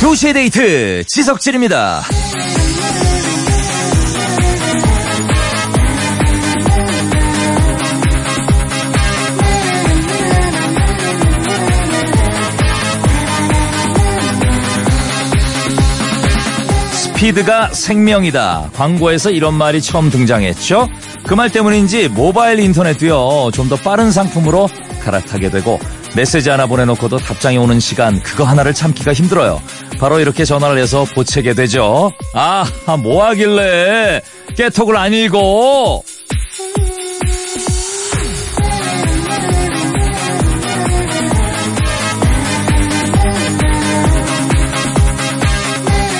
도시의 데이트 지석진입니다. 스피드가 생명이다. 광고에서 이런 말이 처음 등장했죠. 그 말 때문인지 모바일 인터넷도요. 좀 더 빠른 상품으로 갈아타게 되고 메시지 하나 보내놓고도 답장이 오는 시간 그거 하나를 참기가 힘들어요. 바로 이렇게 전화를 해서 보채게 되죠. 아, 뭐 하길래 깨톡을 안 읽어?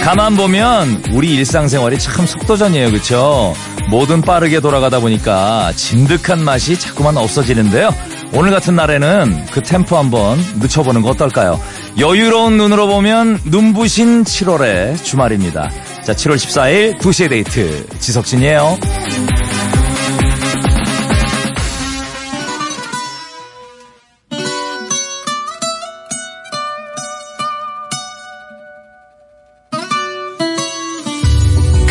가만 보면 우리 일상생활이 참 속도전이에요. 그렇죠? 뭐든 빠르게 돌아가다 보니까 진득한 맛이 자꾸만 없어지는데요. 오늘 같은 날에는 그 템포 한번 늦춰보는 거 어떨까요? 여유로운 눈으로 보면 눈부신 7월의 주말입니다. 자, 7월 14일 2시의 데이트 지석진이에요.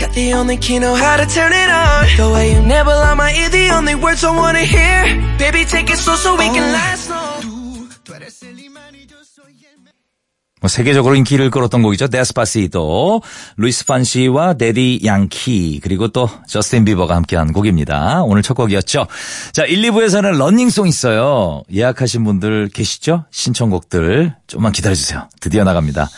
Got the only key, know how to turn it on. The way you never lie my ear, the only words I wanna hear. Baby, take it slow so we can last long. 뭐 세계적으로 인기를 끌었던 곡이죠. Despacito 루이스 폰시와 대디 양키 그리고 또 저스틴 비버가 함께한 곡입니다. 오늘 첫 곡이었죠. 자 1, 2부에서는 running song 있어요. 예약하신 분들 계시죠? 신청곡들 좀만 기다려주세요. 드디어 나갑니다.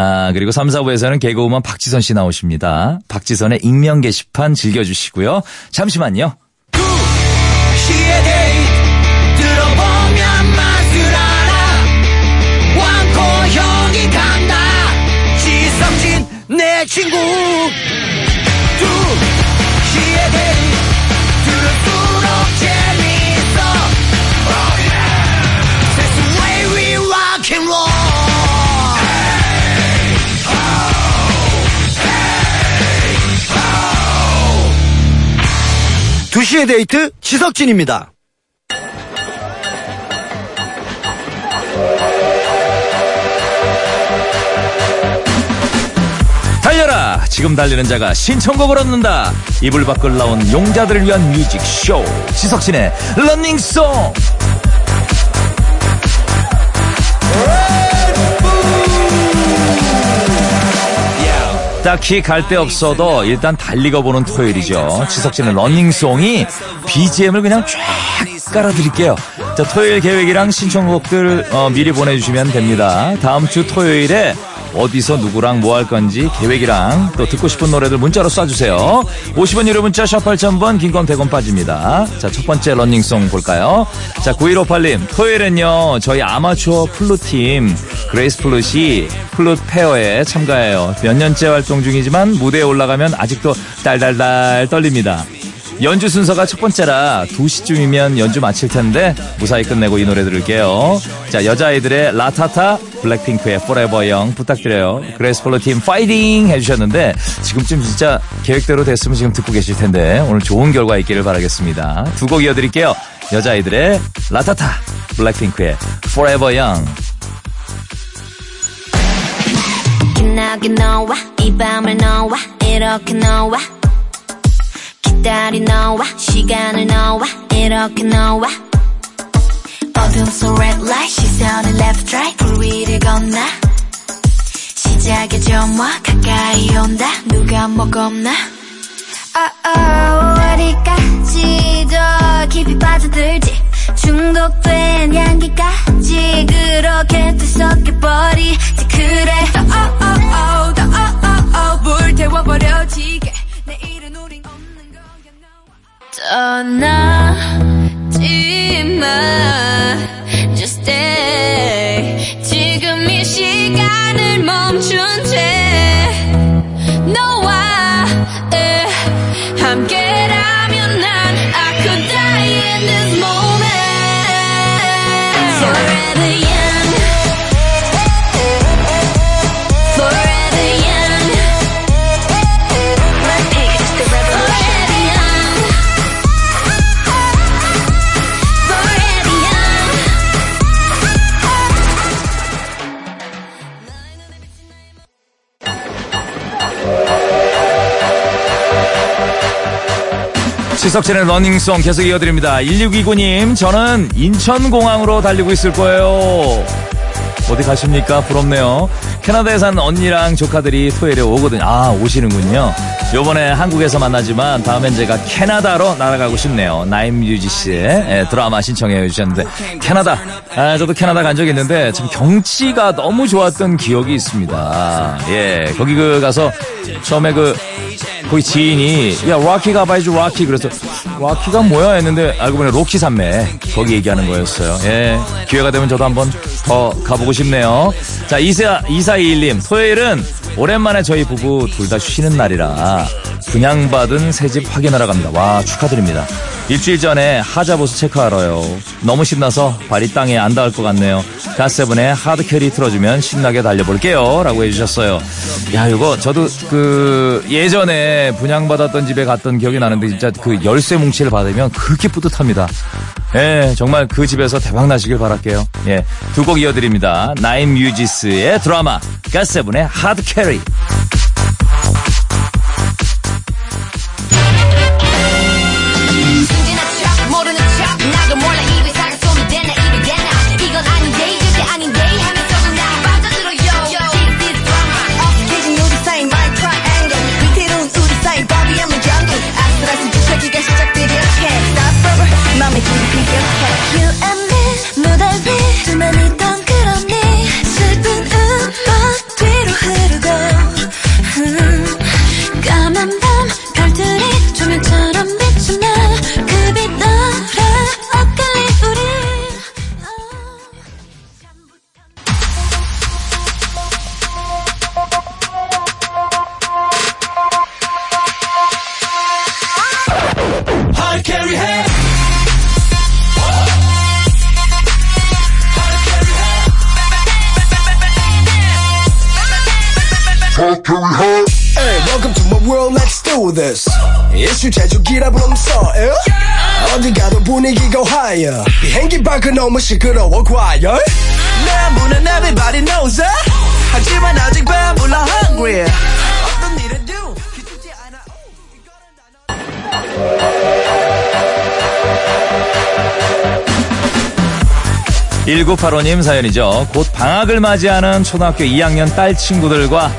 아, 그리고 3, 4부에서는 개그우먼 박지선 씨 나오십니다. 박지선의 익명 게시판 즐겨주시고요. 잠시만요. 친구 두시의 데이트 지석진입니다. 달려라! 지금 달리는 자가 신청곡을 얻는다. 이불 밖을 나온 용자들을 위한 뮤직쇼. 지석진의 런닝송! 딱히 갈 데 없어도 일단 달리고 보는 토요일이죠. 지석진의 런닝송이 BGM을 그냥 쫙 깔아드릴게요. 자, 토요일 계획이랑 신청곡들 어, 미리 보내주시면 됩니다. 다음 주 토요일에 어디서 누구랑 뭐 할 건지 계획이랑 또 듣고 싶은 노래들 문자로 쏴주세요. 50원 유료 문자 샵 8000번 긴건 100원 빠집니다. 자, 첫 번째 런닝송 볼까요? 자, 9158님. 토요일엔요. 저희 아마추어 플룻팀 그레이스 플룻이 플룻 페어에 참가해요. 몇 년째 활동 중이지만 무대에 올라가면 아직도 달달달 떨립니다. 연주 순서가 첫 번째라 2시쯤이면 연주 마칠 텐데 무사히 끝내고 이 노래 들을게요. 자, 여자아이들의 LATATA, 블랙핑크의 Forever Young 부탁드려요. 그레이스 플룻 팀 파이팅 해주셨는데 지금쯤 진짜 계획대로 됐으면 지금 듣고 계실 텐데 오늘 좋은 결과 있기를 바라겠습니다. 두 곡 이어드릴게요. 여자아이들의 라타타, 블랙핑크의 Forever Young. 기나게 너와 이 밤을 너와 이렇게 너와 기다린 너와 시간을 너와 이렇게 너와 어둠 속 red light 시선을 left right 불 위를 건너. 시작의 점화 가까이 온다. 누가 뭐 겁나? Oh, oh, 어디까지 더 깊이 빠져들지. 중독된 향기까지 그렇게 뒤섞여버리지. 그래. 더 oh, oh, oh, 더 oh, oh, oh, 불태워버려 떠나지 마 Just stay. 지금 이 시간을 멈춘 지석진의 running song 계속 이어드립니다. 1629님, 저는 인천공항으로 달리고 있을 거예요. 어디 가십니까? 부럽네요. 캐나다에 사는 언니랑 조카들이 토요일에 오거든요. 아, 오시는군요. 요번에 한국에서 만나지만 다음엔 제가 캐나다로 날아가고 싶네요. 나인뮤지스의 예, 드라마 신청해 주셨는데 캐나다. 아, 저도 캐나다 간 적이 있는데 참 경치가 너무 좋았던 기억이 있습니다. 예, 거기 그 가서 처음에 그 거기 지인이 야 Rocky 가봐야지 Rocky. 그래서 Rocky가 뭐야? 했는데 알고 보니 로키 산맥 거기 얘기하는 거였어요. 예 기회가 되면 저도 한번 더 가보고 싶네요. 자 이사 이사이일님. 토요일은 오랜만에 저희 부부 둘 다 쉬는 날이라 분양받은 새 집 확인하러 갑니다. 와 축하드립니다. 일주일 전에 하자보수 체크하러요. 너무 신나서 발이 땅에 안 닿을 것 같네요. 갓세븐의 Hard Carry 틀어주면 신나게 달려볼게요. 라고 해주셨어요. 야 이거 저도 그 예전에 분양받았던 집에 갔던 기억이 나는데 진짜 그 열쇠 뭉치를 받으면 그렇게 뿌듯합니다. 예 정말 그 집에서 대박 나시길 바랄게요. 예 두 곡 이어드립니다. 나인 뮤지스의 드라마 가세븐의 하드캐리 너무 시끄러워, 과열. 내 문은 everybody knows it. 하지만 아직 배불러 hungry. 어떤 일을 do? 기쁘지 않아. 일9 8 5님 사연이죠. 곧 방학을 맞이하는 초등학교 2학년 딸 친구들과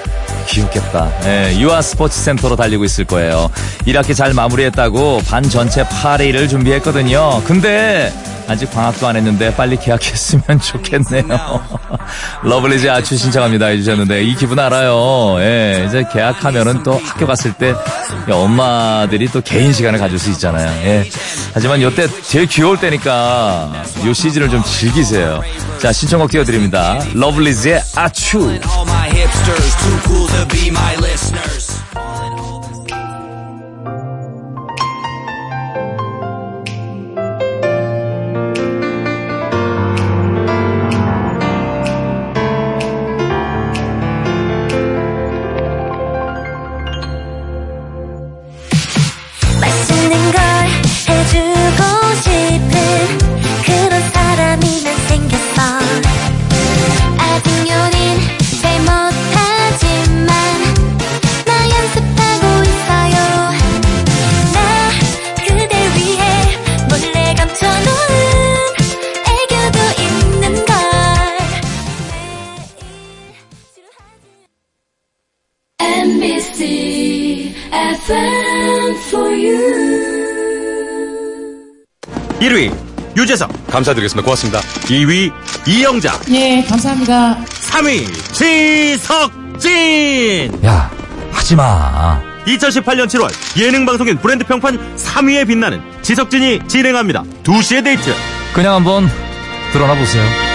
귀엽겠다. 예, 유아 스포츠 센터로 달리고 있을 거예요. 1학기 잘 마무리했다고 반 전체 파레이를 준비했거든요. 근데 아직 방학도 안 했는데 빨리 개학했으면 좋겠네요. 러블리즈 아추 신청합니다 해주셨는데 이 기분 알아요. 예, 이제 개학하면은 또 학교 갔을 때 엄마들이 또 개인 시간을 가질 수 있잖아요. 예. 하지만 요때 제일 귀여울 때니까 요 시즌을 좀 즐기세요. 자, 신청곡 띄워드립니다. 러블리즈의 아추. 감사드리겠습니다 고맙습니다 2위 이영자 예, 감사합니다. 3위 지석진 야, 하지 마. 2018년 7월 예능 방송인 브랜드 평판 3위에 빛나는 지석진이 진행합니다 2시의 데이트 그냥 한번 드러나 보세요.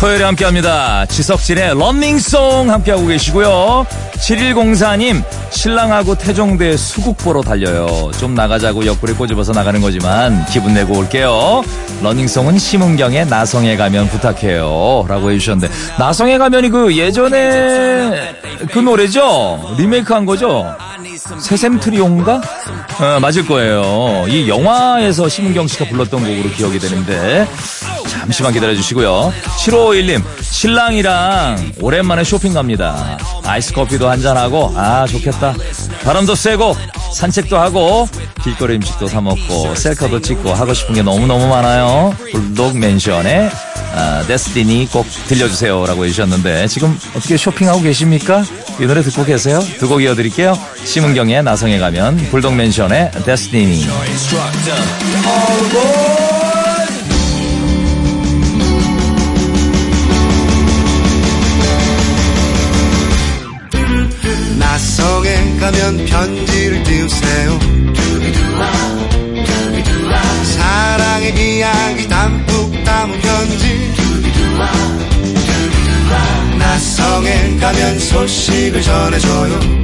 토요일에 함께합니다. 지석진의 런닝송 함께하고 계시고요. 7104님 신랑하고 태종대 수국 보러 달려요. 좀 나가자고 옆구리 꼬집어서 나가는 거지만 기분 내고 올게요. 런닝송은 심은경의 나성에 가면 부탁해요. 라고 해주셨는데 나성에 가면이 그 예전에 그 노래죠? 리메이크한 거죠? 새샘트리온가? 어, 맞을 거예요. 이 영화에서 심은경 씨가 불렀던 곡으로 기억이 되는데 잠시만 기다려주시고요. 7551님 신랑이랑 오랜만에 쇼핑 갑니다. 아이스 커피도 한잔하고 아 좋겠다. 바람도 쐬고 산책도 하고 길거리 음식도 사 먹고 셀카도 찍고 하고 싶은 게 너무너무 많아요. 불독 맨션의 아, 데스티니 꼭 들려주세요 라고 해주셨는데 지금 어떻게 쇼핑하고 계십니까? 이 노래 듣고 계세요? 두 곡 이어드릴게요. 심은 경의 나성에 가면 불독 맨션의 데스티니 나성에 가면 편지를 띄우세요. 사랑의 이야기 담뿍 담은 편지. 나성에 가면 소식을 전해줘요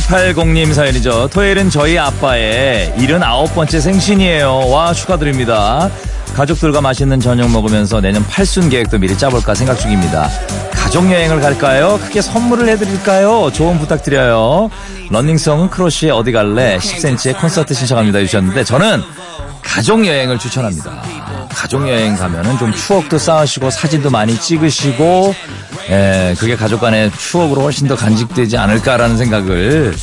1880님 사연이죠. 토요일은 저희 아빠의 79번째 생신이에요. 와, 축하드립니다. 가족들과 맛있는 저녁 먹으면서 내년 팔순 계획도 미리 짜볼까 생각 중입니다. 가족여행을 갈까요? 크게 선물을 해드릴까요? 조언 부탁드려요. 런닝성은 크로시에 어디 갈래? 10cm의 콘서트 신청합니다. 주셨는데 저는 가족여행을 추천합니다. 가족여행 가면은 좀 추억도 쌓으시고 사진도 많이 찍으시고 예, 그게 가족 간의 추억으로 훨씬 더 간직되지 않을까라는 생각을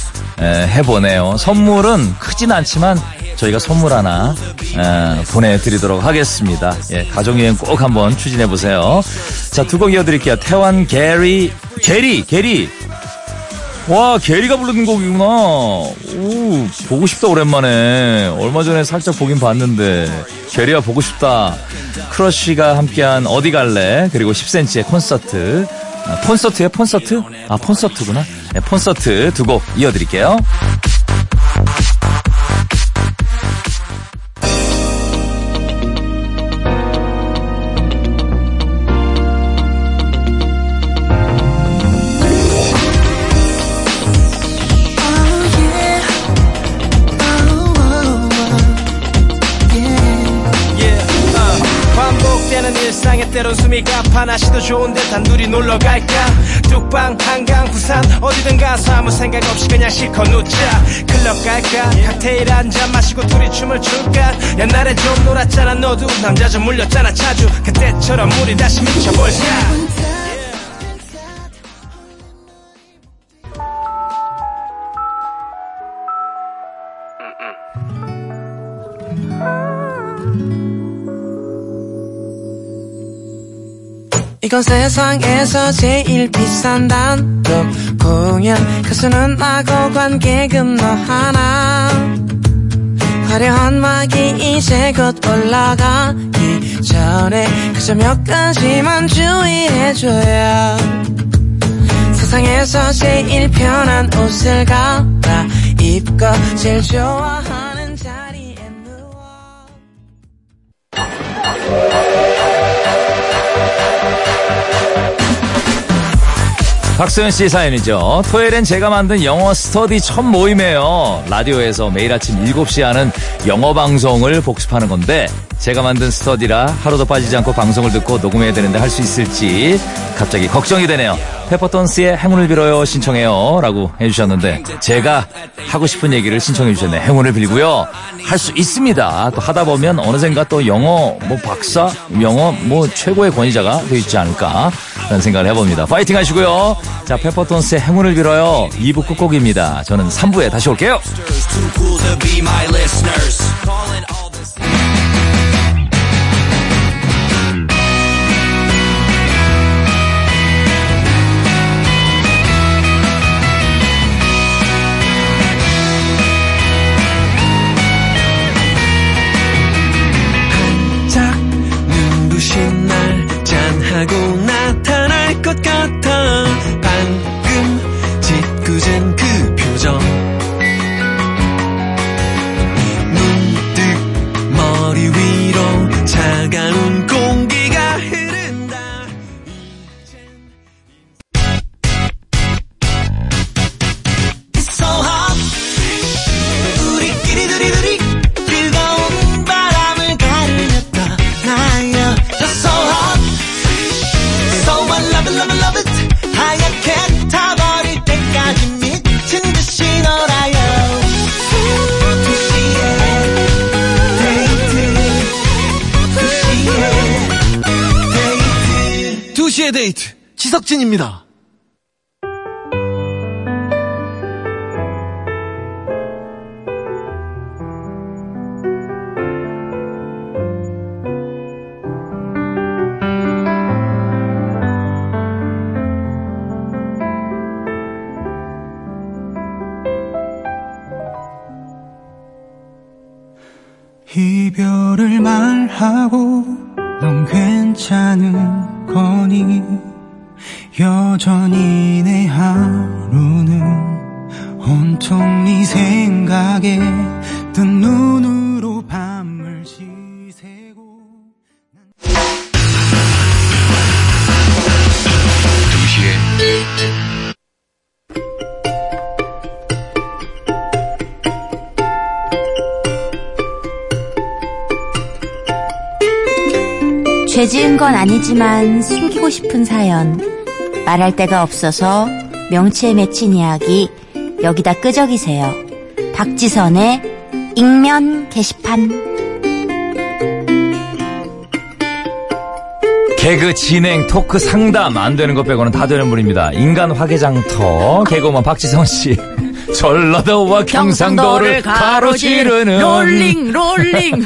예, 해보네요. 선물은 크진 않지만 저희가 선물 하나 예, 보내드리도록 하겠습니다. 예, 가족여행 꼭 한번 추진해보세요. 자, 두 곡 이어드릴게요. 태완 게리, 게리, 게리. 와, 게리가 부르는 곡이구나. 오, 보고 싶다, 오랜만에. 얼마 전에 살짝 보긴 봤는데. 게리가 보고 싶다. 크러쉬가 함께한 어디 갈래? 그리고 10cm의 콘서트. 아, 콘서트에 콘서트? 아, 콘서트구나. 네, 콘서트 두 곡 이어드릴게요. 파 날씨도 좋은데 단둘이 놀러 갈까? 뚝방 한강 부산 어디든 가서 아무 생각 없이 그냥 실컷 웃자. 클럽 갈까? 칵테일 한 잔 마시고 둘이 춤을 출까? 옛날에 좀 놀았잖아 너도. 남자 좀 물렸잖아 자주. 그때처럼 우리 다시 미쳐볼까 이건 세상에서 제일 비싼 단독 공연 가수는 나고 관객은 너 하나. 화려한 막이 이제 곧 올라가기 전에 그저 몇 가지만 주의해줘야. 세상에서 제일 편한 옷을 갈아 입고 제일 좋아하는 박소연 씨 사연이죠. 토요일엔 제가 만든 영어 스터디 첫 모임이에요. 라디오에서 매일 아침 7시에 하는 영어 방송을 복습하는 건데 제가 만든 스터디라 하루도 빠지지 않고 방송을 듣고 녹음해야 되는데 할 수 있을지 갑자기 걱정이 되네요. 페퍼톤스의 행운을 빌어요 신청해요 라고 해주셨는데 제가 하고 싶은 얘기를 신청해 주셨네. 행운을 빌고요. 할 수 있습니다. 또 하다 보면 어느샌가 또 영어 뭐 박사, 영어 뭐 최고의 권위자가 되어 있지 않을까 라는 생각을 해봅니다. 파이팅 하시고요. 자, 페퍼톤스의 행운을 빌어요. 2부 끝곡입니다. 저는 3부에 다시 올게요. 이별을 말하고 넌 괜찮은 거니? 여전히 내 하루는 온통 네 생각에 뜬 밤을 죄 지은 건 아니지만 숨기고 싶은 사연. 말할 데가 없어서 명치에 맺힌 이야기 여기다 끄적이세요. 박지선의 익명 게시판. 개그 진행, 토크 상담 안 되는 것 빼고는 다 되는 분입니다. 인간 화개장터 개그우먼 박지선 씨. 전라도와 경상도를 가로지르는 롤링 롤링.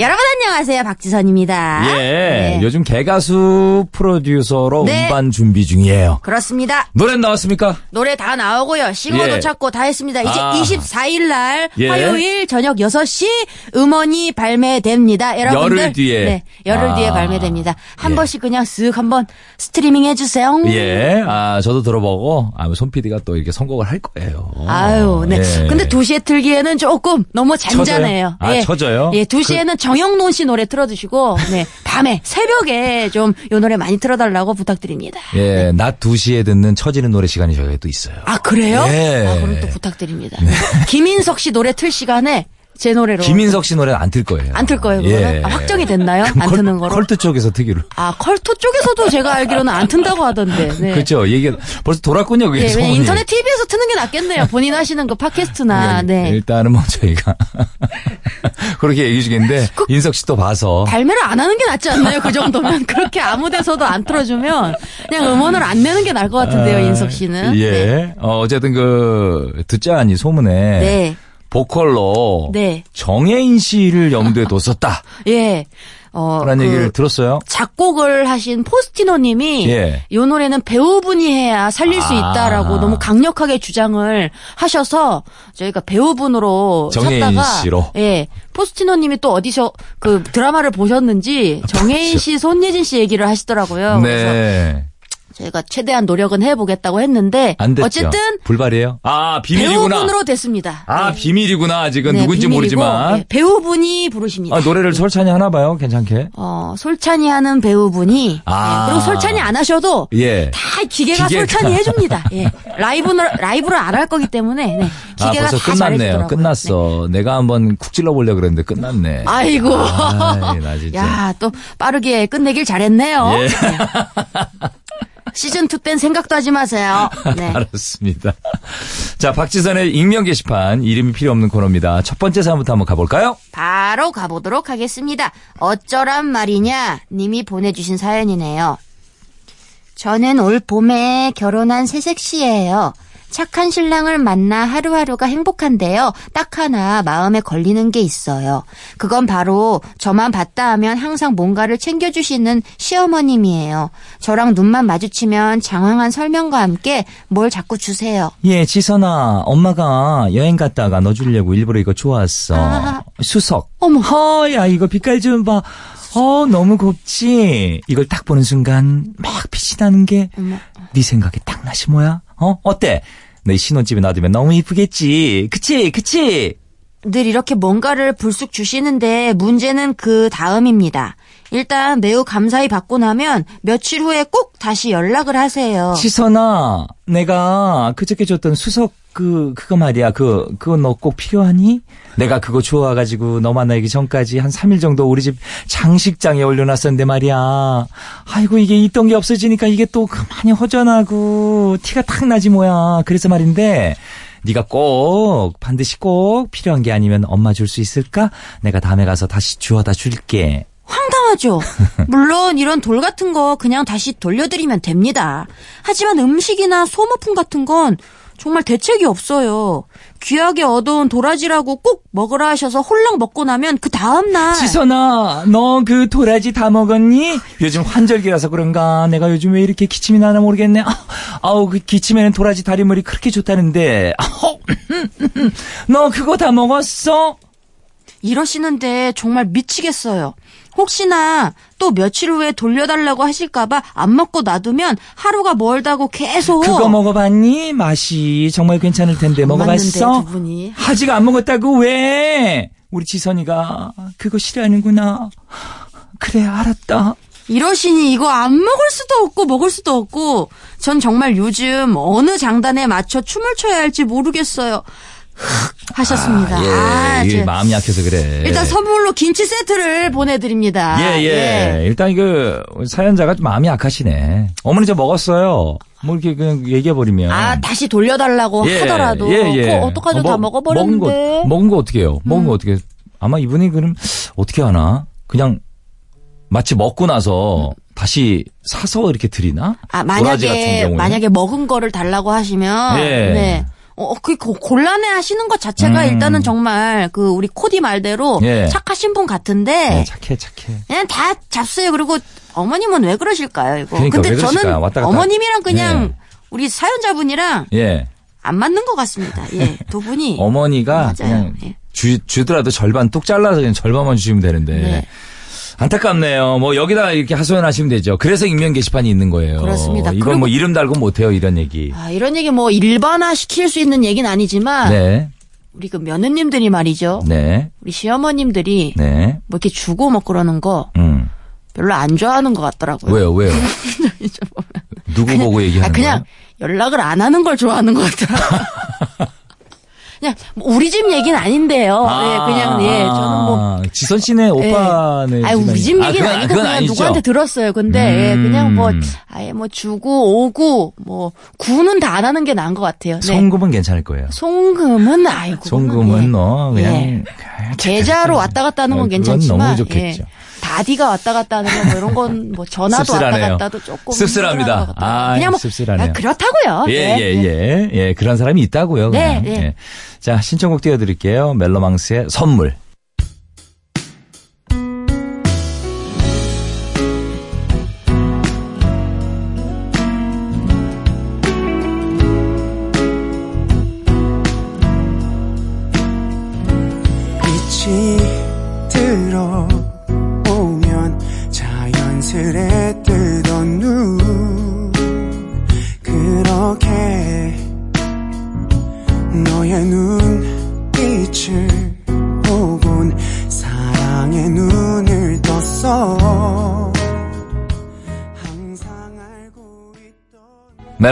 여러분 안녕하세요 박지선입니다. 예, 네. 요즘 개가수 프로듀서로 네. 음반 준비 중이에요. 그렇습니다. 노래 나왔습니까? 노래 다 나오고요. 싱어도 예. 찾고 다 했습니다. 이제 아. 24일 날 예. 화요일 저녁 6시 음원이 발매됩니다. 여러분들 열흘 뒤에. 네, 열흘 아. 뒤에 발매됩니다. 한 예. 번씩 그냥 쓱 한번 스트리밍 해 주세요. 예, 아, 저도 들어보고, 아, 손 PD가 또 이렇게 선곡 을 할 거예요. 아유, 네. 예. 근데 2시에 틀기에는 조금 너무 잔잔해요. 아, 쳐져요? 예, 2시에는 정영돈 씨 노래 틀어주시고, 네. 밤에, 새벽에 좀 요 노래 많이 틀어달라고 부탁드립니다. 예, 낮 2시에 듣는 처지는 노래 시간이 저희도 있어요. 아, 그래요? 예. 아, 그럼 또 부탁드립니다. 김인석 씨 노래 틀 시간에 제 노래로. 김인석 씨 노래는 안 틀 거예요. 안 틀 거예요, 그거는? 아, 확정이 됐나요? 안 컬- 트는 거로? 컬투 쪽에서 트기로. 아, 컬투 쪽에서도 제가 알기로는 안 튼다고 하던데. 네. 그렇죠. 얘기 벌써 돌았군요. 그게 예, 소문이. 인터넷 TV에서 트는 게 낫겠네요. 본인 하시는 거 팟캐스트나, 네. 일단은 뭐 저희가 그렇게 얘기 중인데 인석 씨 또 봐서 발매를 안 하는 게 낫지 않나요? 그 정도면 그렇게 아무 데서도 안 틀어주면 그냥 음원을 안 내는 게 나을 것 같은데요, 인석 씨는. 예. 네. 어, 어쨌든 그 듣자니 소문에 네. 보컬로 네. 정혜인 씨를 염두에 뒀었다. 예. 어, 라는 그 얘기를 들었어요. 작곡을 하신 포스티노님이 예. 이 노래는 배우분이 해야 살릴 수 아. 있다라고 너무 강력하게 주장을 하셔서 저희가 배우분으로 정혜인 찾다가 씨로? 예 포스티노님이 또 어디서 그 드라마를 보셨는지 정혜인 씨, 손예진 씨 얘기를 하시더라고요. 그래서 네. 저희가 최대한 노력은 해보겠다고 했는데 안 됐죠. 어쨌든 불발이에요. 아 비밀이구나. 배우분으로 됐습니다. 아 네. 비밀이구나. 아직은 네, 누군지 비밀이고, 모르지만 예, 배우분이 부르십니다. 아, 노래를 설찬이 하나 봐요. 괜찮게. 어, 솔찬이 하는 배우분이 아. 예, 그리고 솔찬이 안 하셔도 예. 다 기계가, 기계가. 솔찬히 해줍니다. 예. 라이브는, 라이브를 안 할 거기 때문에, 네. 아, 기계가 벌써 다 끝났네요. 잘해주더라고요. 끝났어. 내가 한번 쿡 찔러 보려고 그랬는데 끝났네. 아이고. 아이, 나 진짜. 야, 또 빠르게 끝내길 잘했네요. 예. 시즌2 땐 생각도 하지 마세요. 네. 알았습니다. 자, 박지선의 익명 게시판 이름이 필요 없는 코너입니다. 첫 번째 사연부터 한번 가볼까요? 바로 가보도록 하겠습니다. 어쩌란 말이냐 님이 보내주신 사연이네요. 저는 올 봄에 결혼한 새색시예요. 착한 신랑을 만나 하루하루가 행복한데요. 딱 하나 마음에 걸리는 게 있어요. 그건 바로 저만 봤다 하면 항상 뭔가를 챙겨주시는 시어머님이에요. 저랑 눈만 마주치면 장황한 설명과 함께 뭘 자꾸 주세요. 예, 지선아, 엄마가 여행 갔다가 너 주려고 일부러 이거 좋았어. 아. 수석. 어머. 허야, 이거 빛깔 좀 봐. 어, 너무 곱지? 이걸 딱 보는 순간 막 빛이 나는 게 네 생각에 딱 나시 뭐야? 어? 어때? 내 신혼집에 놔두면 너무 이쁘겠지? 그치? 그치? 늘 이렇게 뭔가를 불쑥 주시는데 문제는 그 다음입니다. 일단 매우 감사히 받고 나면 며칠 후에 꼭 다시 연락을 하세요. 지선아, 내가 그저께 줬던 수석 그 그거 말이야. 그 그거 너 꼭 필요하니? 내가 그거 좋아 가지고 너 만나기 전까지 한 3일 정도 우리 집 장식장에 올려 놨었는데 말이야. 아이고 이게 있던 게 없어지니까 이게 또 그만이 허전하고 티가 탁 나지 뭐야. 그래서 말인데. 네가 꼭 반드시 꼭 필요한 게 아니면 엄마 줄 수 있을까? 내가 다음에 가서 다시 주워다 줄게. 황당하죠? 물론 이런 돌 같은 거 그냥 다시 돌려드리면 됩니다. 하지만 음식이나 소모품 같은 건 정말 대책이 없어요. 귀하게 얻어온 도라지라고 꼭 먹으라 하셔서 홀랑 먹고 나면 그 다음날 지선아, 너 그 도라지 다 먹었니? 요즘 환절기라서 그런가? 내가 요즘 왜 이렇게 기침이 나나 모르겠네. 아, 아우, 그 기침에는 도라지 다리물이 그렇게 좋다는데. 아우, 너 그거 다 먹었어? 이러시는데 정말 미치겠어요. 혹시나 또 며칠 후에 돌려달라고 하실까봐 안 먹고 놔두면 하루가 멀다고 계속 그거 먹어봤니? 맛이 정말 괜찮을 텐데 안 먹어봤어? 맞는데. 아직 안 먹었다고 왜? 우리 지선이가 그거 싫어하는구나. 그래, 알았다. 이러시니 이거 안 먹을 수도 없고 먹을 수도 없고 전 정말 요즘 어느 장단에 맞춰 춤을 춰야 할지 모르겠어요. 하셨습니다. 예, 아, 이게 제- 마음이 약해서 그래. 일단 선물로 김치 세트를 보내드립니다. 예, 예. 일단 그 사연자가 좀 마음이 약하시네. 어머니 저 먹었어요. 뭐 이렇게 그냥 얘기해버리면. 아 다시 돌려달라고 예, 하더라도 예, 예. 그거 어떡하죠 어, 다 먹- 먹어버렸는데 음. 먹은 거, 먹은 거 어떻게 해요? 먹은 거 어떻게 해요? 아마 이분이 그럼 어떻게 하나? 그냥 마치 먹고 나서 다시 사서 이렇게 드리나? 아, 만약에? 만약에 먹은 거를 달라고 하시면, 예. 네. 어, 그, 고- 곤란해 하시는 것 자체가 음. 일단은 정말 그 우리 코디 말대로 예. 착하신 분 같은데, 네, 착해, 착해. 그냥 다 잡수요. 그리고 어머님은 왜 그러실까요, 이거? 그러니까 근데? 저는. 어머님이랑 그냥 예. 우리 사연자분이랑 예. 안 맞는 것 같습니다. 예, 두 분이. 어머니가 맞아요. 그냥 예. 주, 주더라도 절반 뚝 잘라서 그냥 절반만 주시면 되는데. 네. 안타깝네요. 뭐 여기다 이렇게 하소연하시면 되죠. 그래서 익명 게시판이 있는 거예요. 그렇습니다. 이건 뭐 이름 달고 못해요 이런 얘기. 아, 이런 얘기 뭐 일반화 시킬 수 있는 얘기는 아니지만, 네, 우리 그 며느님들이 말이죠. 네, 우리 시어머님들이 네. 뭐 이렇게 주고 뭐 그러는 거 음. 별로 안 좋아하는 것 같더라고요. 왜요, 왜요? 누구 보고 얘기하는 아, 그냥 거예요? 연락을 안 하는 걸 좋아하는 것 같더라고요. 그냥 뭐 우리 집 얘기는 아닌데요. 예, 그냥 예, 저는 뭐 아, 지선 씨네 오빠네. 아, 우리 집 얘기는 아, 아니고 그건 그냥 아니죠. 누구한테 들었어요. 근데 예, 음. 그냥 뭐 아예 뭐 주고 오고 뭐 구는 다 안 하는 게 나은 것 같아요. 네. 송금은 괜찮을 거예요. 송금은 아이고 송금은 예. 너 그냥 예. 계좌로 왔다 갔다 하는 건 아, 괜찮지만 너무 좋겠죠. 예. 다디가 왔다 갔다 하는 거 뭐 이런 건 뭐 전화도 씁쓸하네요. 왔다 갔다도 조금 씁쓸합니다. 아, 그냥 뭐 씁쓸하네요. 아, 그렇다고요. 예, 예, 예, 예, 예. 그런 사람이 있다고요. 네, 그냥. 네. 예. 자, 신청곡 띄워드릴게요. 멜로망스의 선물.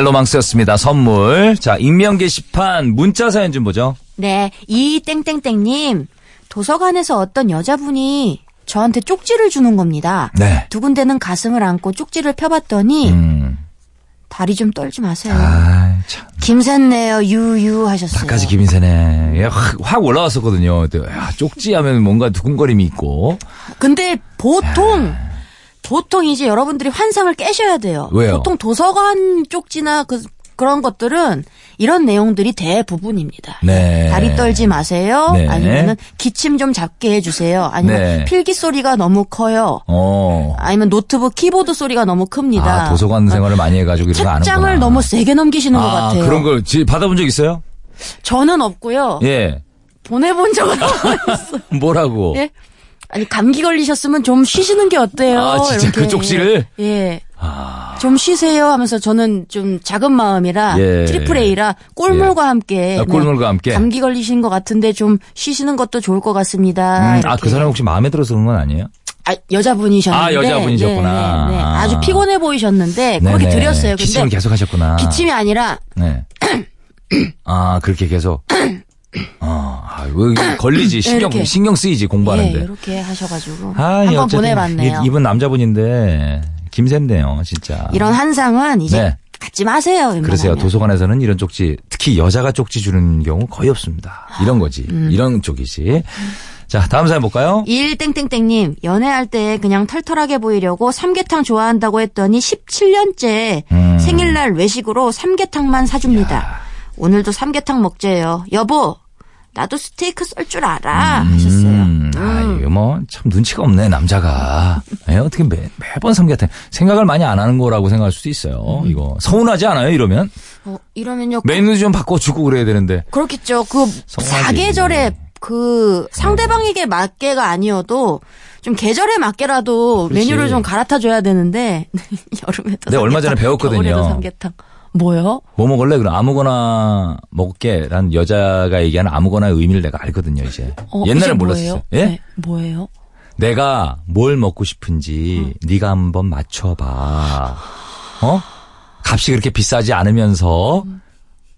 멜로망스였습니다. 선물. 자, 익명 게시판 문자 사연 좀 보죠. 네, 이 땡땡땡님 도서관에서 어떤 여자분이 저한테 쪽지를 주는 겁니다. 네. 두 군데는 가슴을 안고 쪽지를 펴봤더니 음. 다리 좀 떨지 마세요. 아, 참. 김샜네요, 유유 하셨어요. 나까지 김인세네. 야, 확, 확 올라왔었거든요. 야, 쪽지 하면 뭔가 두근거림이 있고. 근데 보통 보통 이제 여러분들이 환상을 깨셔야 돼요. 왜요? 보통 도서관 쪽지나 그 그런 것들은 이런 내용들이 대부분입니다. 네. 다리 떨지 마세요. 네. 아니면은 기침 좀 작게 해주세요. 아니면 네. 필기 소리가 너무 커요. 어. 아니면 노트북 키보드 소리가 너무 큽니다. 아, 도서관 생활을 많이 해가지고 이런 거 아는구나. 책장을 너무 세게 넘기시는 것 아, 같아요. 그런 걸 지- 받아본 적 있어요? 저는 없고요. 예. 보내본 적은 없어요. 뭐라고? 예? 아니 감기 걸리셨으면 좀 쉬시는 게 어때요? 아, 진짜 이렇게. 그 쪽지를? 예. 좀 쉬세요 하면서 저는 좀 작은 마음이라 예. triple A라 꿀물과 함께 아, 꿀물과 함께? 감기 걸리신 것 같은데 좀 쉬시는 것도 좋을 것 같습니다. 음, 아, 이렇게. 그 사람 혹시 마음에 들어서 그런 건 아니에요? 아, 여자분이셨는데 아, 여자분이셨구나. 네, 네, 네. 아. 아주 피곤해 보이셨는데 그렇게 네네. 드렸어요. 근데 기침을 계속 하셨구나. 기침이 아니라 네. 아, 그렇게 계속. 어, 아, 왜 이게 걸리지? 신경, 이렇게. 신경 쓰이지, 예, 공부하는데. 이렇게 하셔가지고 아, 한번 보내봤네요. 이- 이분 남자분인데, 김샌데요, 진짜. 이런 환상은 이제 네. 갖지 마세요. 웬만하면. 그러세요. 도서관에서는 이런 쪽지, 특히 여자가 쪽지 주는 경우 거의 없습니다. 이런 거지. 음. 이런 쪽이지. 자, 다음 사연 볼까요? 일땡땡땡님 연애할 때 그냥 털털하게 보이려고 삼계탕 좋아한다고 했더니 17년째 음. 생일날 외식으로 삼계탕만 사줍니다. 오늘도 삼계탕 먹재요. 여보, 나도 스테이크 썰 줄 알아 하셨어요. 음, 아, 이거 뭐, 참 눈치가 없네, 남자가. 에, 어떻게 매, 매번 삼계탕. 생각을 많이 안 하는 거라고 생각할 수도 있어요. 음. 이거. 서운하지 않아요, 이러면? 어, 이러면요. 메뉴 좀 바꿔주고 그래야 되는데. 그렇겠죠. 그. 사계절에 그 상대방에게 맞게가 아니어도 좀 계절에 맞게라도 그렇지. 메뉴를 좀 갈아타 줘야 되는데 여름에도 내가 얼마 전에 배웠거든요. 겨울에도 삼계탕. 뭐요? 뭐 먹을래? 그럼 아무거나 먹게. 란 여자가 얘기하는 아무거나의 의미를 내가 알거든요, 이제. 어, 옛날에 몰랐어요. 뭐예요? 예? 네, 뭐예요? 내가 뭘 먹고 싶은지 네가 한번 맞춰봐. 어? 값이 그렇게 비싸지 않으면서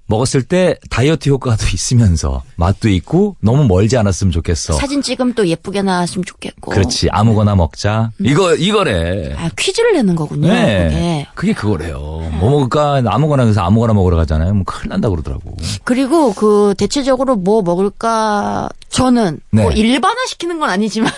먹었을 때 다이어트 효과도 있으면서 맛도 있고 너무 멀지 않았으면 좋겠어. 사진 찍으면 또 예쁘게 나왔으면 좋겠고. 그렇지. 아무거나 먹자. 이거 이거래. 아, 퀴즈를 내는 거군요. 네. 그게. 그게 그거래요. 뭐 먹을까? 아무거나 그래서 아무거나 먹으러 가잖아요. 뭐 큰일 난다 그러더라고. 그리고 그 대체적으로 뭐 먹을까 저는 네. 뭐 일반화 시키는 건 아니지만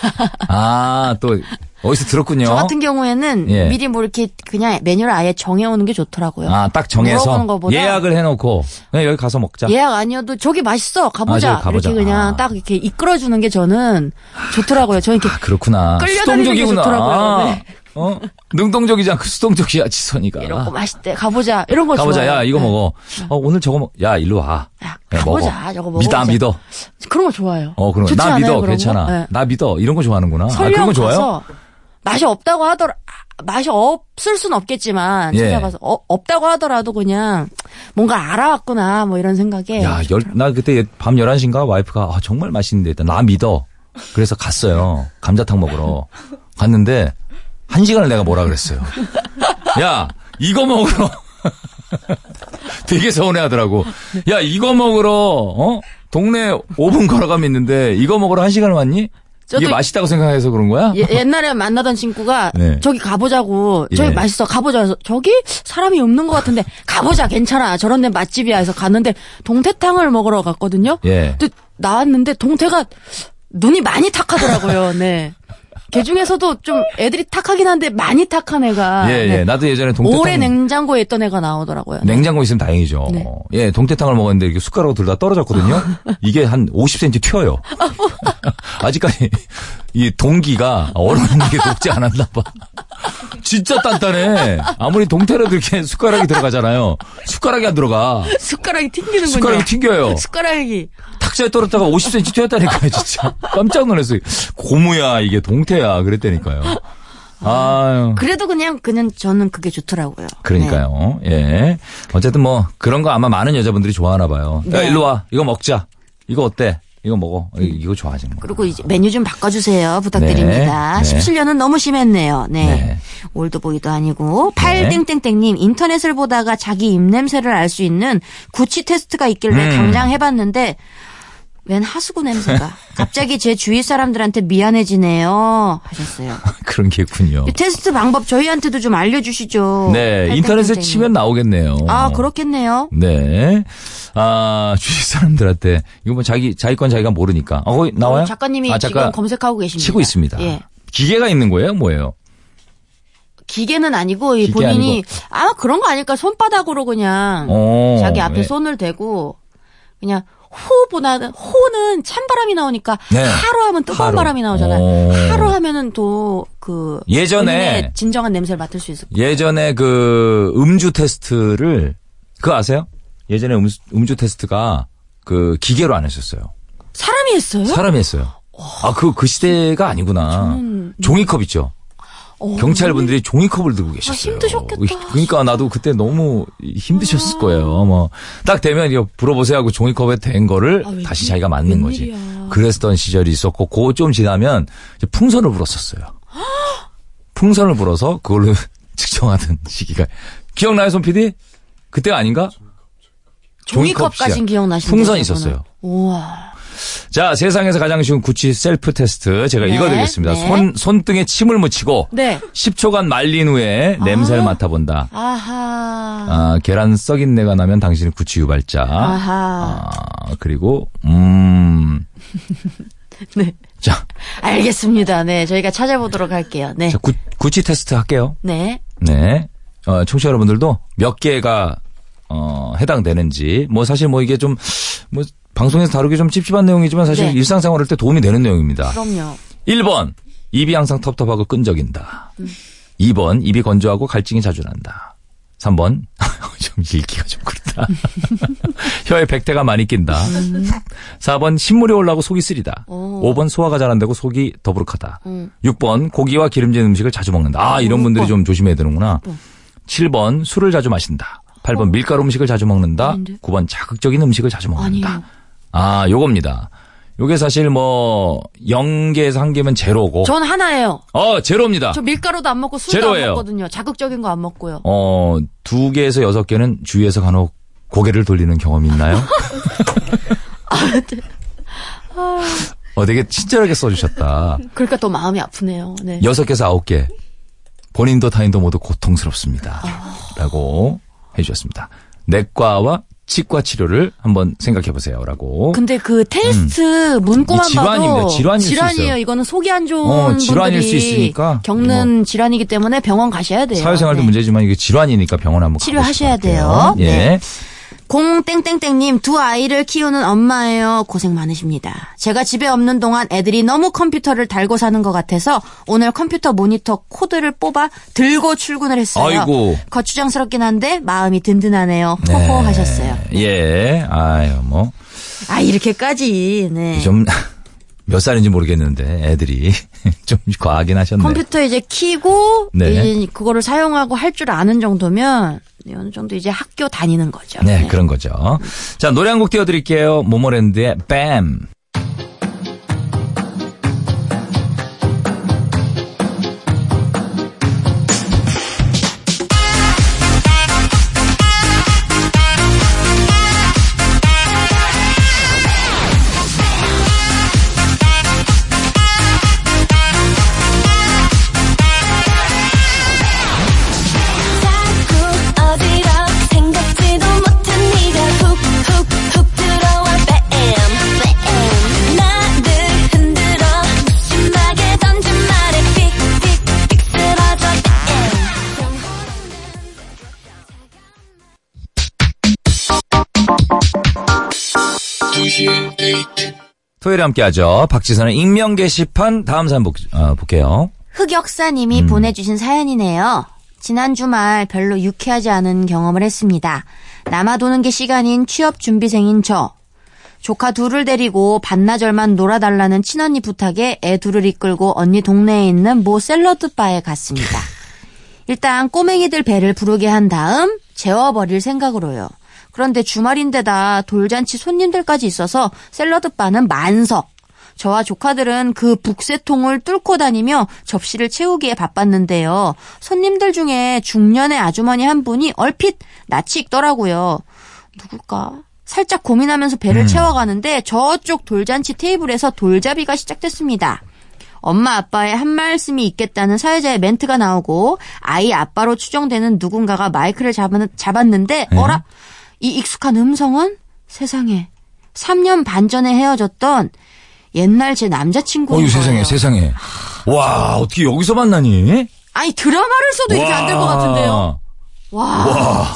아, 또 어디서 들었군요. 저 같은 경우에는 예. 미리 뭐 이렇게 그냥 메뉴를 아예 정해오는 게 좋더라고요. 아, 딱 정해서 예약을 해놓고 그냥 여기 가서 먹자. 예약 아니어도 저기 맛있어 가보자, 아, 가보자. 이렇게 그냥 아. 딱 이렇게 이끌어주는 게 저는 좋더라고요. 저는 이렇게 그렇구나. 끌려다니는 게. 좋더라고요. 네. 어? 능동적이지 않고 수동적이야, 지선이가. 이런 거 맛있대 가보자 이런 거 가보자. 좋아해요. 야, 이거 네. 먹어. 어, 오늘 저거 먹, 야, 일로 와. 야, 야, 가보자. 먹어. 저거. 믿어, 안 믿어? 그런 거 좋아요. 어, 그럼. 좋지 나 믿어. 그런 거? 괜찮아. 네. 나 믿어. 이런 거 좋아하는구나. 아, 그런 거 좋아요? 가서 맛이 없다고 하더라 아, 맛이 없을 순 없겠지만 예. 찾아가서 어, 없다고 하더라도 그냥 뭔가 알아왔구나 뭐 이런 생각에 야, 열, 나 그때 밤 11시인가 와이프가 아, 정말 맛있는데 일단 나 믿어. 그래서 갔어요. 감자탕 먹으러. 갔는데 한 시간을 내가 뭐라 그랬어요. 야, 이거 먹으러. 되게 서운해 하더라고. 야, 이거 먹으러, 어? 동네 5분 걸어가면 있는데 이거 먹으러 한 시간을 왔니? 이게 맛있다고 생각해서 그런 거야? 예- 옛날에 만나던 친구가 네. 저기 가보자고 저기 예. 맛있어 가보자 해서 저기 사람이 없는 것 같은데 가보자 괜찮아 저런 데 맛집이야 해서 갔는데 동태탕을 먹으러 갔거든요. 예. 근데 나왔는데 동태가 눈이 많이 탁하더라고요. 네. 개 중에서도 좀 애들이 탁하긴 한데 많이 탁한 애가 예, 네. 예. 나도 예전에 동태탕. 오래 냉장고에 있던 애가 나오더라고요. 네. 냉장고 있으면 다행이죠. 네. 예, 동태탕을 먹었는데 이렇게 숟가락으로 들다 떨어졌거든요. 이게 한 50cm 튀어요. 아직까지 이 동기가 얼어있는 게 녹지 않았나 봐. 진짜 단단해. 아무리 동태라도 이렇게 숟가락이 들어가잖아요. 숟가락이 안 들어가. 숟가락이 튕기는군요. 숟가락이 튕겨요. 숟가락이 탁자에 떨어졌다가 50cm 튀었다니까요, 진짜. 깜짝 놀랐어요. 고무야, 이게 동태야. 그랬다니까요. 아유. 그래도 그냥 그냥 저는 그게 좋더라고요. 그러니까요. 예. 어쨌든 뭐 그런 거 아마 많은 여자분들이 좋아하나 봐요. 야, 네. 일로 와. 이거 먹자. 이거 어때? 이거 먹어. 이- 이거 좋아하시는 거. 그리고 이제 메뉴 좀 바꿔주세요. 부탁드립니다. 네, 네. 17년은 너무 심했네요. 네. 네. 올드보이도 아니고. 8땡땡땡님, 인터넷을 보다가 자기 입냄새를 알 수 있는 구치 테스트가 있길래 음. 당장 해봤는데, 웬 하수구 냄새가. 갑자기 제 주위 사람들한테 미안해지네요. 하셨어요. 그런 게 있군요. 이 테스트 방법 저희한테도 좀 알려주시죠. 네, 인터넷에 8땡땡땡님. 치면 나오겠네요. 아, 그렇겠네요. 네. 아, 주위 사람들한테, 이거 뭐 자기, 자기 건 자기가 모르니까. 어, 거기 나와요? 어, 작가님이 아, 지금 잠깐 검색하고 계십니다. 치고 있습니다. 예. 기계가 있는 거예요? 뭐예요? 기계는 아니고 이 기계 본인이 아마 그런 거 아닐까 손바닥으로 그냥 어, 자기 앞에 네. 손을 대고 그냥 호보다는 호는 찬바람이 나오니까 네. 하루 하면 뜨거운 하루. 바람이 나오잖아요. 어. 하루 하면은 또 그 예전에 진정한 냄새를 맡을 수 있을 거예요. 예전에 그 음주 테스트를, 그거 아세요? 예전에 음, 음주 테스트가 그 기계로 안 했었어요. 사람이 했어요? 사람이 했어요. 아, 그, 그 시대가 아니구나. 저는- 종이컵 있죠? 어, 경찰분들이 종이컵을 들고 계셨어요. 힘드셨겠다. 그러니까 나도 그때 너무 힘드셨을 거예요. 뭐 딱 되면 이거 불어보세요 하고 종이컵에 댄 거를 아, 다시 자기가 맞는 거지. 그랬던 시절이 있었고 그거 좀 지나면 이제 풍선을 불었었어요. 풍선을 불어서 그걸로 측정하던 시기가 기억나요, 손 PD? 그때가 아닌가? 종이컵까진 시절. 기억나시는데 풍선. 있었어요. 우와. 자, 세상에서 가장 쉬운 구치 셀프 테스트 제가 네, 읽어드리겠습니다. 네. 손 손등에 침을 묻히고 네. 10초간 말린 후에 냄새를 맡아본다. 아하. 아, 계란 썩인 내가 나면 당신은 구치 유발자. 아하. 아, 그리고 음. 네. 자, 알겠습니다. 네. 저희가 찾아보도록 할게요. 네. 자 구, 구치 테스트 할게요. 네. 네. 어, 청취자 여러분들도 몇 개가 어, 해당되는지 뭐 사실 뭐 이게 좀 뭐 방송에서 다루기 좀 찝찝한 내용이지만 사실 네. 일상생활 할때 도움이 되는 내용입니다. 그럼요. 1번 입이 항상 텁텁하고 끈적인다. 2번 입이 건조하고 갈증이 자주 난다. 3번 좀 읽기가 좀 그렇다. 혀에 백태가 많이 낀다. 4번 신물이 올라오고 속이 쓰리다. 오. 5번 소화가 잘 안 되고 속이 더부룩하다. 음. 6번 고기와 기름진 음식을 자주 먹는다. 아, 이런 분들이 좀 조심해야 되는구나. 7번 술을 자주 마신다. 8번 밀가루 음식을 자주 먹는다. 아닌데? 9번 자극적인 음식을 자주 먹는다. 아니에요. 아, 요겁니다. 요게 사실 뭐 0개에서 1개면 제로고. 전 하나예요. 어, 제로입니다. 저 밀가루도 안 먹고 술도 제로예요. 안 먹거든요. 자극적인 거 안 먹고요. 어, 두 개에서 여섯 개는 주위에서 간혹 고개를 돌리는 경험이 있나요? 어, 되게 친절하게 써주셨다. 그러니까 또 마음이 아프네요. 네. 여섯 개에서 아홉 개. 본인도 타인도 모두 고통스럽습니다. 라고 해주셨습니다. 내과와 치과 치료를 한번 생각해 보세요. 라고. 근데 그 테스트 문구만 이 질환입니다. 봐도 질환일 수 질환이에요. 이거는 속이 안 좋은 어, 질환일 수 분들이 있으니까 겪는 질환이기 때문에 병원 가셔야 돼요. 사회생활도 네. 문제지만 이게 질환이니까 병원 한번 치료하셔야. 돼요. 예. 네. 공땡땡땡님 두 아이를 키우는 엄마예요. 고생 많으십니다. 제가 집에 없는 동안 애들이 너무 컴퓨터를 달고 사는 것 같아서 오늘 컴퓨터 모니터 코드를 뽑아 들고 출근을 했어요. 아이고. 거추장스럽긴 한데 마음이 든든하네요. 호호 네. 하셨어요. 예. 아유, 뭐. 아 이렇게까지. 네. 좀, 몇 살인지 모르겠는데, 애들이. 좀 과하긴 하셨네. 컴퓨터 이제 키고 네. 이제 그거를 사용하고 할 줄 아는 정도면 어느 정도 이제 학교 다니는 거죠. 네, 그런 거죠. 자, 노래 한 곡 띄워드릴게요. 모모랜드의 뱀. 토요일에 함께하죠. 박지선의 익명 게시판 다음 사연 볼, 어, 볼게요. 흑역사님이 보내주신 사연이네요. 지난 주말 별로 유쾌하지 않은 경험을 했습니다. 남아 도는 게 시간인 취업 준비생인 저. 조카 둘을 데리고 반나절만 놀아달라는 친언니 부탁에 애 둘을 이끌고 언니 동네에 있는 모 샐러드 바에 갔습니다. 일단 꼬맹이들 배를 부르게 한 다음 재워버릴 생각으로요. 그런데 주말인데다 돌잔치 손님들까지 있어서 샐러드 바는 만석. 저와 조카들은 그 북새통을 뚫고 다니며 접시를 채우기에 바빴는데요. 손님들 중에 중년의 아주머니 한 분이 얼핏 낯이 익더라고요. 누굴까? 살짝 고민하면서 배를 음. 채워가는데 저쪽 돌잔치 테이블에서 돌잡이가 시작됐습니다. 엄마 아빠의 한 말씀이 있겠다는 사회자의 멘트가 나오고 아이 아빠로 추정되는 누군가가 마이크를 잡았, 잡았는데 네. 어라? 이 익숙한 음성은 세상에 3년 반 전에 헤어졌던 옛날 제 남자친구인 어유 세상에. 세상에. 와 어떻게 여기서 만나니? 아니 드라마를 써도 이렇게 안 될것 와. 같은데요. 와.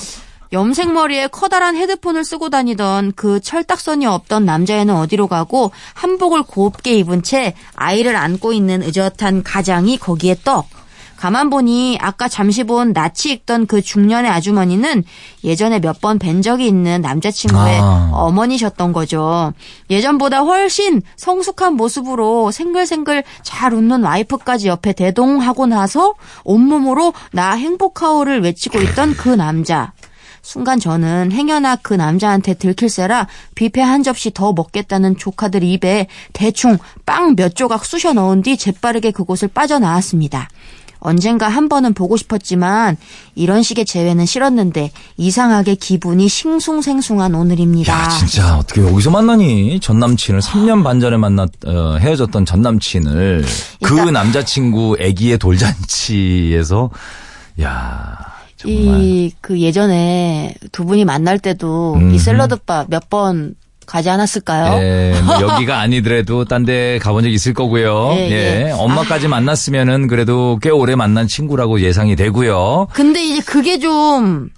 염색머리에 커다란 헤드폰을 쓰고 다니던 그 철딱선이 없던 남자애는 어디로 가고 한복을 곱게 입은 채 아이를 안고 있는 의젓한 가장이 거기에 떡. 가만 보니 아까 잠시 본 낯이 익던 그 중년의 아주머니는 예전에 몇 번 뵌 적이 있는 남자친구의 아. 어머니셨던 거죠. 예전보다 훨씬 성숙한 모습으로 생글생글 잘 웃는 와이프까지 옆에 대동하고 나서 온몸으로 나 행복하오를 외치고 있던 그 남자. 순간 저는 행여나 그 남자한테 들킬세라 뷔페 한 접시 더 먹겠다는 조카들 입에 대충 빵 몇 조각 쑤셔 넣은 뒤 재빠르게 그곳을 빠져나왔습니다. 언젠가 한 번은 보고 싶었지만 이런 식의 재회는 싫었는데 이상하게 기분이 싱숭생숭한 오늘입니다. 야 진짜 어떻게 여기서 만나니? 전 남친을 3년 반 전에 만났 어, 헤어졌던 전 남친을 그 일단- 남자친구 아기의 돌잔치에서 야 이 그 예전에 두 분이 만날 때도 음흠. 이 샐러드바 몇 번 가지 않았을까요? 예, 뭐 여기가 아니더라도 딴 데 가본 적 있을 거고요. 예, 예, 예. 엄마까지 만났으면은 그래도 꽤 오래 만난 친구라고 예상이 되고요. 근데 이제 그게 좀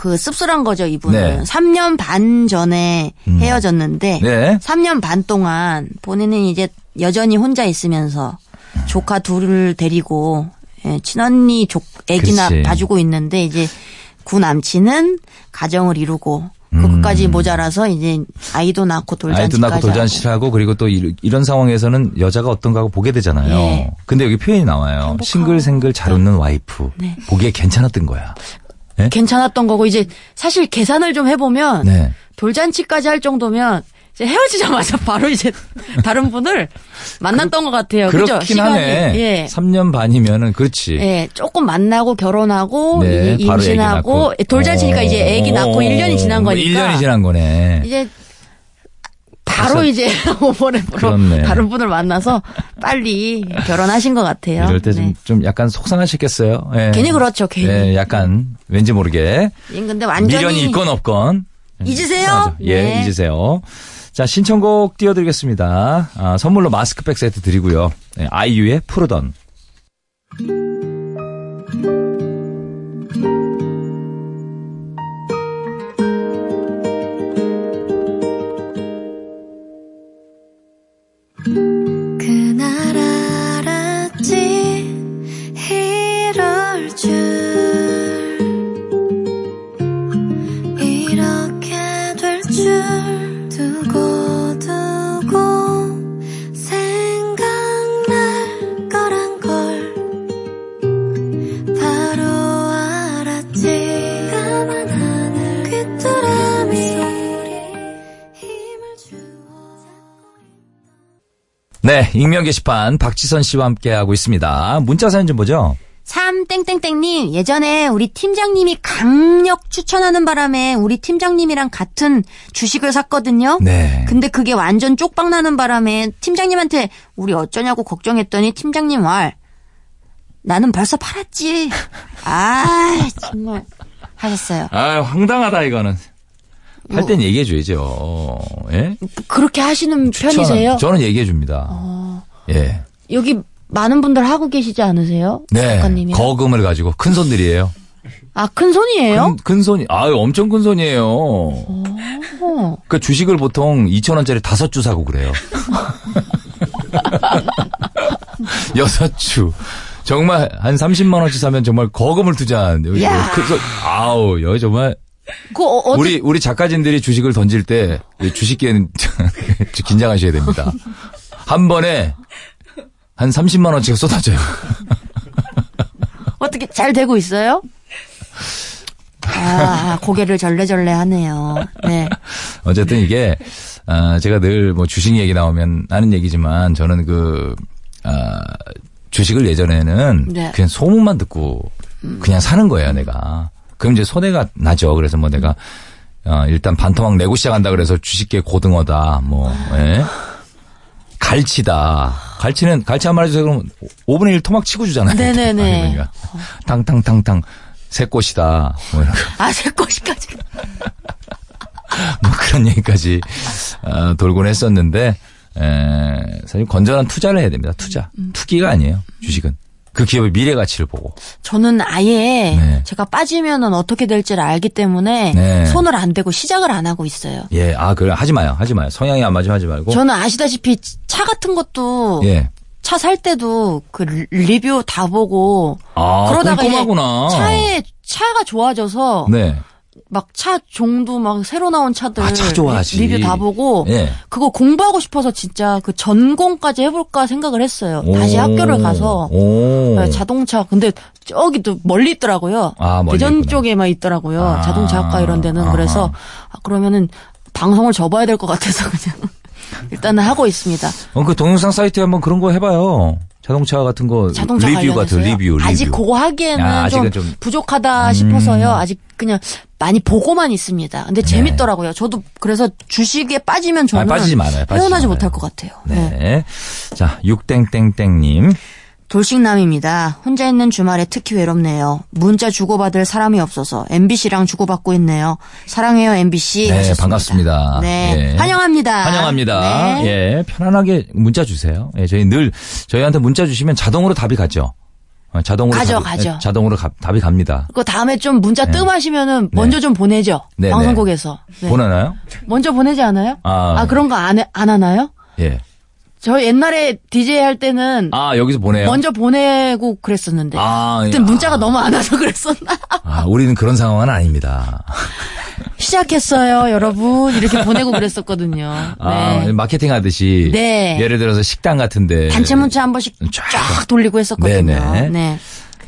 그 씁쓸한 거죠, 이분은. 네. 3년 반 전에 헤어졌는데 네. 3년 반 동안 본인은 이제 여전히 혼자 있으면서 조카 둘을 데리고 예, 친언니 족 애기나 그렇지. 봐주고 있는데 이제 구 남친은 가정을 이루고 그것까지 모자라서 이제 아이도 낳고 돌잔치까지 음. 아이도 낳고 하고. 돌잔치를 하고 그리고 또 이- 이런 상황에서는 여자가 어떤가 하고 보게 되잖아요. 예. 근데 여기 표현이 나와요. 싱글생글 잘 웃는 와이프. 네. 보기에 괜찮았던 거야. 예? 괜찮았던 거고 이제 사실 계산을 좀 해보면 네. 돌잔치까지 할 정도면 이제 헤어지자마자 바로 이제 다른 분을 만났던 것 같아요. 그죠? 그렇긴 시간이. 하네. 예. 3년 반이면은 그렇지. 예, 조금 만나고 결혼하고 네, 이제 바로 애기 임신하고. 돌잔치니까 이제 애기 낳고 어, 1년이 지난 거니까 1년이 지난 거네. 이제 바로 이제 오버랩으로 그렇네. 다른 분을 만나서 빨리 결혼하신 것 같아요. 이럴 때좀 네. 좀 약간 속상하셨겠어요. 예. 괜히 그렇죠, 괜히. 예, 약간 왠지 모르게 예, 근데 완전히 미련이 있건 없건 잊으세요. 예, 네. 잊으세요. 자, 신청곡 띄워드리겠습니다. 아, 선물로 마스크팩 세트 드리고요. 예, 아이유의 푸르던. 네, 익명 게시판 박지선 씨와 함께하고 있습니다. 문자 사연 좀 보죠. 삼땡땡땡님 예전에 우리 팀장님이 강력 추천하는 바람에 우리 팀장님이랑 같은 주식을 샀거든요. 네. 근데 그게 완전 쪽박 나는 바람에 팀장님한테 우리 어쩌냐고 걱정했더니 팀장님 말 나는 벌써 팔았지. 아 정말 하셨어요. 아, 황당하다 이거는. 할땐 얘기해 줘야죠. 예? 그렇게 하시는 편이세요? 어. 저는, 얘기해 줍니다. 예. 여기 많은 분들 하고 계시지 않으세요? 네. 작가님이. 거금을 가지고 큰 손들이에요. 아 큰 손이에요? 큰, 큰 손이, 아유, 엄청 큰 손이에요. 어. 그 주식을 보통 2,000원짜리 다섯 주 사고 그래요. 여섯 주. 정말 한 30만원씩 사면 정말 거금을 투자한. 여기 야. 큰 손, 아우, 여기 정말. 그 어, 우리, 우리 작가진들이 주식을 던질 때 주식계는 긴장하셔야 됩니다. 한 번에 한 30만 원씩 쏟아져요. 어떻게 잘 되고 있어요? 아, 고개를 절레절레 하네요. 네. 어쨌든 이게 아, 제가 늘 뭐 주식 얘기 나오면 하는 얘기지만 저는 그 아, 주식을 예전에는 네. 그냥 소문만 듣고 그냥 사는 거예요, 내가. 그럼 이제 손해가 나죠. 그래서 뭐 내가 어, 일단 반토막 내고 시작한다 그래서 주식계 고등어다. 뭐 예. 갈치다. 갈치는 갈치 한 마리 주세요 그러면 5분의 1 토막 치고 주잖아요. 네네네. 탕탕탕탕 새꽃이다. 뭐 이런 거. 아, 새 것이까지. 뭐 그런 얘기까지 어, 돌곤 했었는데 에, 사실 건전한 투자를 해야 됩니다. 투자. 음. 투기가 아니에요. 주식은. 그 기업의 미래 가치를 보고. 저는 아예 네. 제가 빠지면은 어떻게 될지를 알기 때문에 네. 손을 안 대고 시작을 안 하고 있어요. 예, 아, 그래 하지 마요. 하지 마요. 성향이 안 맞으면 하지 말고. 저는 아시다시피 차 같은 것도 예. 차 살 때도 그 리- 리뷰 다 보고 아, 그러다가 꼼꼼하구나. 차에 차가 좋아져서 네. 막 차 종도 막 새로 나온 차들 아, 차 좋아하지. 리- 리뷰 다 보고 예. 그거 공부하고 싶어서 진짜 그 전공까지 해볼까 생각을 했어요. 오. 다시 학교를 가서 오. 네, 자동차 근데 저기 또 멀리 있더라고요. 아, 멀리 대전 있구나. 쪽에만 있더라고요. 아. 자동차학과 이런 데는 아하. 그래서 아, 그러면은 방송을 접어야 될 것 같아서 그냥 일단은 하고 있습니다. 어, 그 동영상 사이트에 한번 그런 거 해봐요. 자동차 같은 거. 자동차 리뷰 같은? 리뷰, 리뷰. 아직 그거 하기에는 아, 좀, 좀- 부족하다 음. 싶어서요. 아직 그냥 많이 보고만 있습니다. 근데 재밌더라고요. 저도 그래서 주식에 빠지면 저는 네. 아, 빠지지 말아요. 빠지지 말아요. 못할 것 같아요. 네. 네. 자, 육땡땡땡님. 돌싱남입니다. 혼자 있는 주말에 특히 외롭네요. 문자 주고받을 사람이 없어서 MBC랑 주고받고 있네요. 사랑해요 MBC. 네, 하셨습니다. 반갑습니다. 네, 예. 환영합니다. 환영합니다. 네. 예, 편안하게 문자 주세요. 예, 저희 늘 저희한테 문자 주시면 자동으로 답이 가죠. 어, 자동으로 가죠, 답이, 가죠. 예, 자동으로 가- 답이 갑니다. 그 다음에 좀 문자 네. 뜸하시면은 먼저 좀 보내죠. 네, 방송국에서. 네. 보내나요? 먼저 보내지 않아요? 아. 그런 거 안 안 하나요? 예. 저 옛날에 DJ 할 때는 아, 여기서 보내요. 먼저 보내고 그랬었는데. 아, 그때 예. 문자가 너무 안 와서 그랬었나? 아, 우리는 그런 상황은 아닙니다. 시작했어요, 여러분. 이렇게 보내고 그랬었거든요. 아, 네. 마케팅 하듯이. 네. 예를 들어서 식당 같은데. 단체 문자 한 번씩 쫙 돌리고 했었거든요. 네네. 네.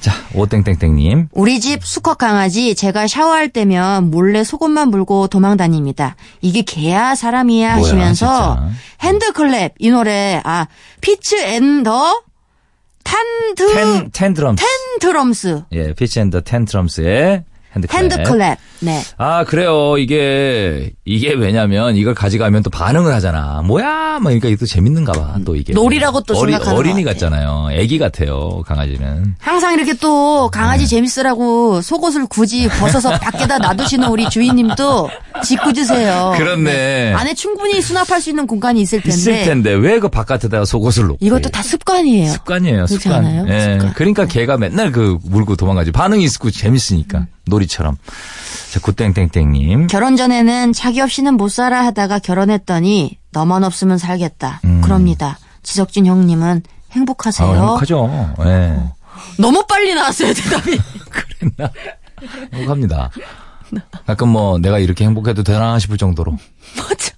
자, 오땡땡땡님. 우리 집 수컷 강아지 제가 샤워할 때면 몰래 속옷만 물고 도망 다닙니다. 이게 개야 사람이야 뭐야, 하시면서 진짜. HandClap 이 노래 아 Fitz and the Tant Tan, Tantrums. Tantrums 예, Fitz and the Tantrums의 HandClap. HandClap 네. 아, 그래요. 이게, 이게 왜냐면 이걸 가져가면 또 반응을 하잖아. 뭐야? 막 그러니까 이게 또 재밌는가 봐. 또 이게. 놀이라고 또 어리, 생각하는 어린이. 같잖아요. 애기 같아요. 강아지는. 항상 이렇게 또 강아지 재밌으라고 속옷을 굳이 벗어서 밖에다 놔두시는 우리 주인님도 짓궂으세요. 그렇네. 안에 충분히 수납할 수 있는 공간이 있을 텐데. 있을 텐데 왜 그 바깥에다가 속옷을 놓고. 이것도 다 습관이에요. 습관이에요, 습관. 않아요? 예. 습관. 그러니까 걔가 맨날 그 물고 도망가지. 반응이 있고 재밌으니까. 놀이처럼. 자, 굿땡땡땡님. 결혼 전에는 자기 없이는 못 살아 하다가 결혼했더니 너만 없으면 살겠다. 그럽니다. 지석진 형님은 음. 아, 행복하세요? 행복하죠. 예. 너무 빨리 나왔어요, 대답이. 그랬나? 행복합니다. 가끔 뭐 내가 이렇게 행복해도 되나 싶을 정도로. 맞아.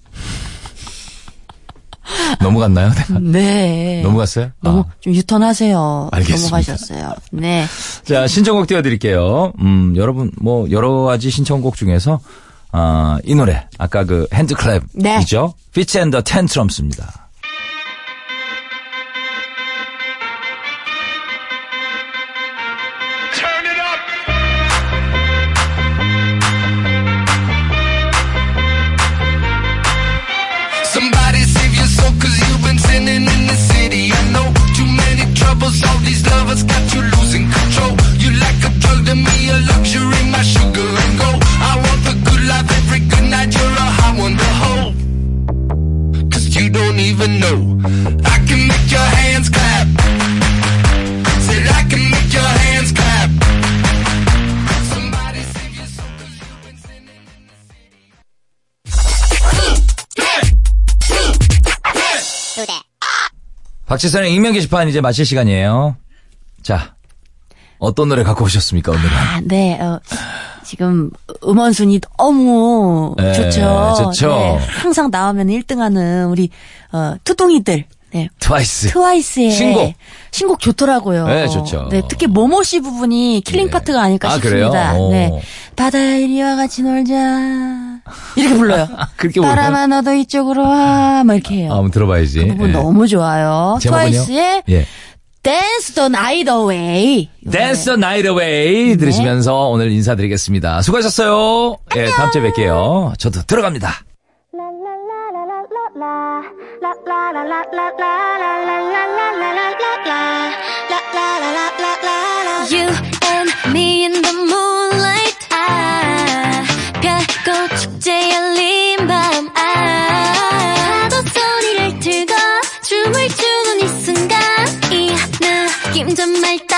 넘어갔나요? 내가? 네. 넘어갔어요? 너무 아. 좀 유턴하세요. 알겠습니다. 넘어가셨어요. 네. 자, 신청곡 띄워드릴게요. 음, 여러분, 뭐, 여러 가지 신청곡 중에서, 아, 이 노래. 아까 그 핸드클랩이죠? 네. 피치 앤더 텐트럼스입니다. Don't even know. I can make your hands clap. Said I can make your hands clap. Somebody save your soul cause you've been sinning in the city. 박지선의 익명 게시판 이제 마칠 시간이에요. 자, 어떤 노래 갖고 오셨습니까, 오늘은? 아, 네. 어, 지금 음원 순위 너무 네, 좋죠. 좋죠. 네, 항상 나오면 1등하는 우리 어, 트둥이들. 네. 트와이스. 트와이스의 신곡. 신곡 좋더라고요. 네, 좋죠. 네, 특히 모모씨 부분이 killing part가 아닐까 아, 그래요? 싶습니다. 오. 네. 바다에 이리와 같이 놀자. 이렇게 불러요. 그렇게 불러요? 바람아 너도 이쪽으로 와. 막 이렇게 해요. 아, 한번 들어봐야지. 그 부분 예. 너무 좋아요. 제목은요? 트와이스의 예. Dance the Night Away. Dance the Night Away 네. 들으시면서 오늘 인사드리겠습니다. 수고하셨어요. 예, 다음 주에 뵐게요. 저도 들어갑니다. You and me in the moonlight 아 별꽃 축제 열린 힘든 말다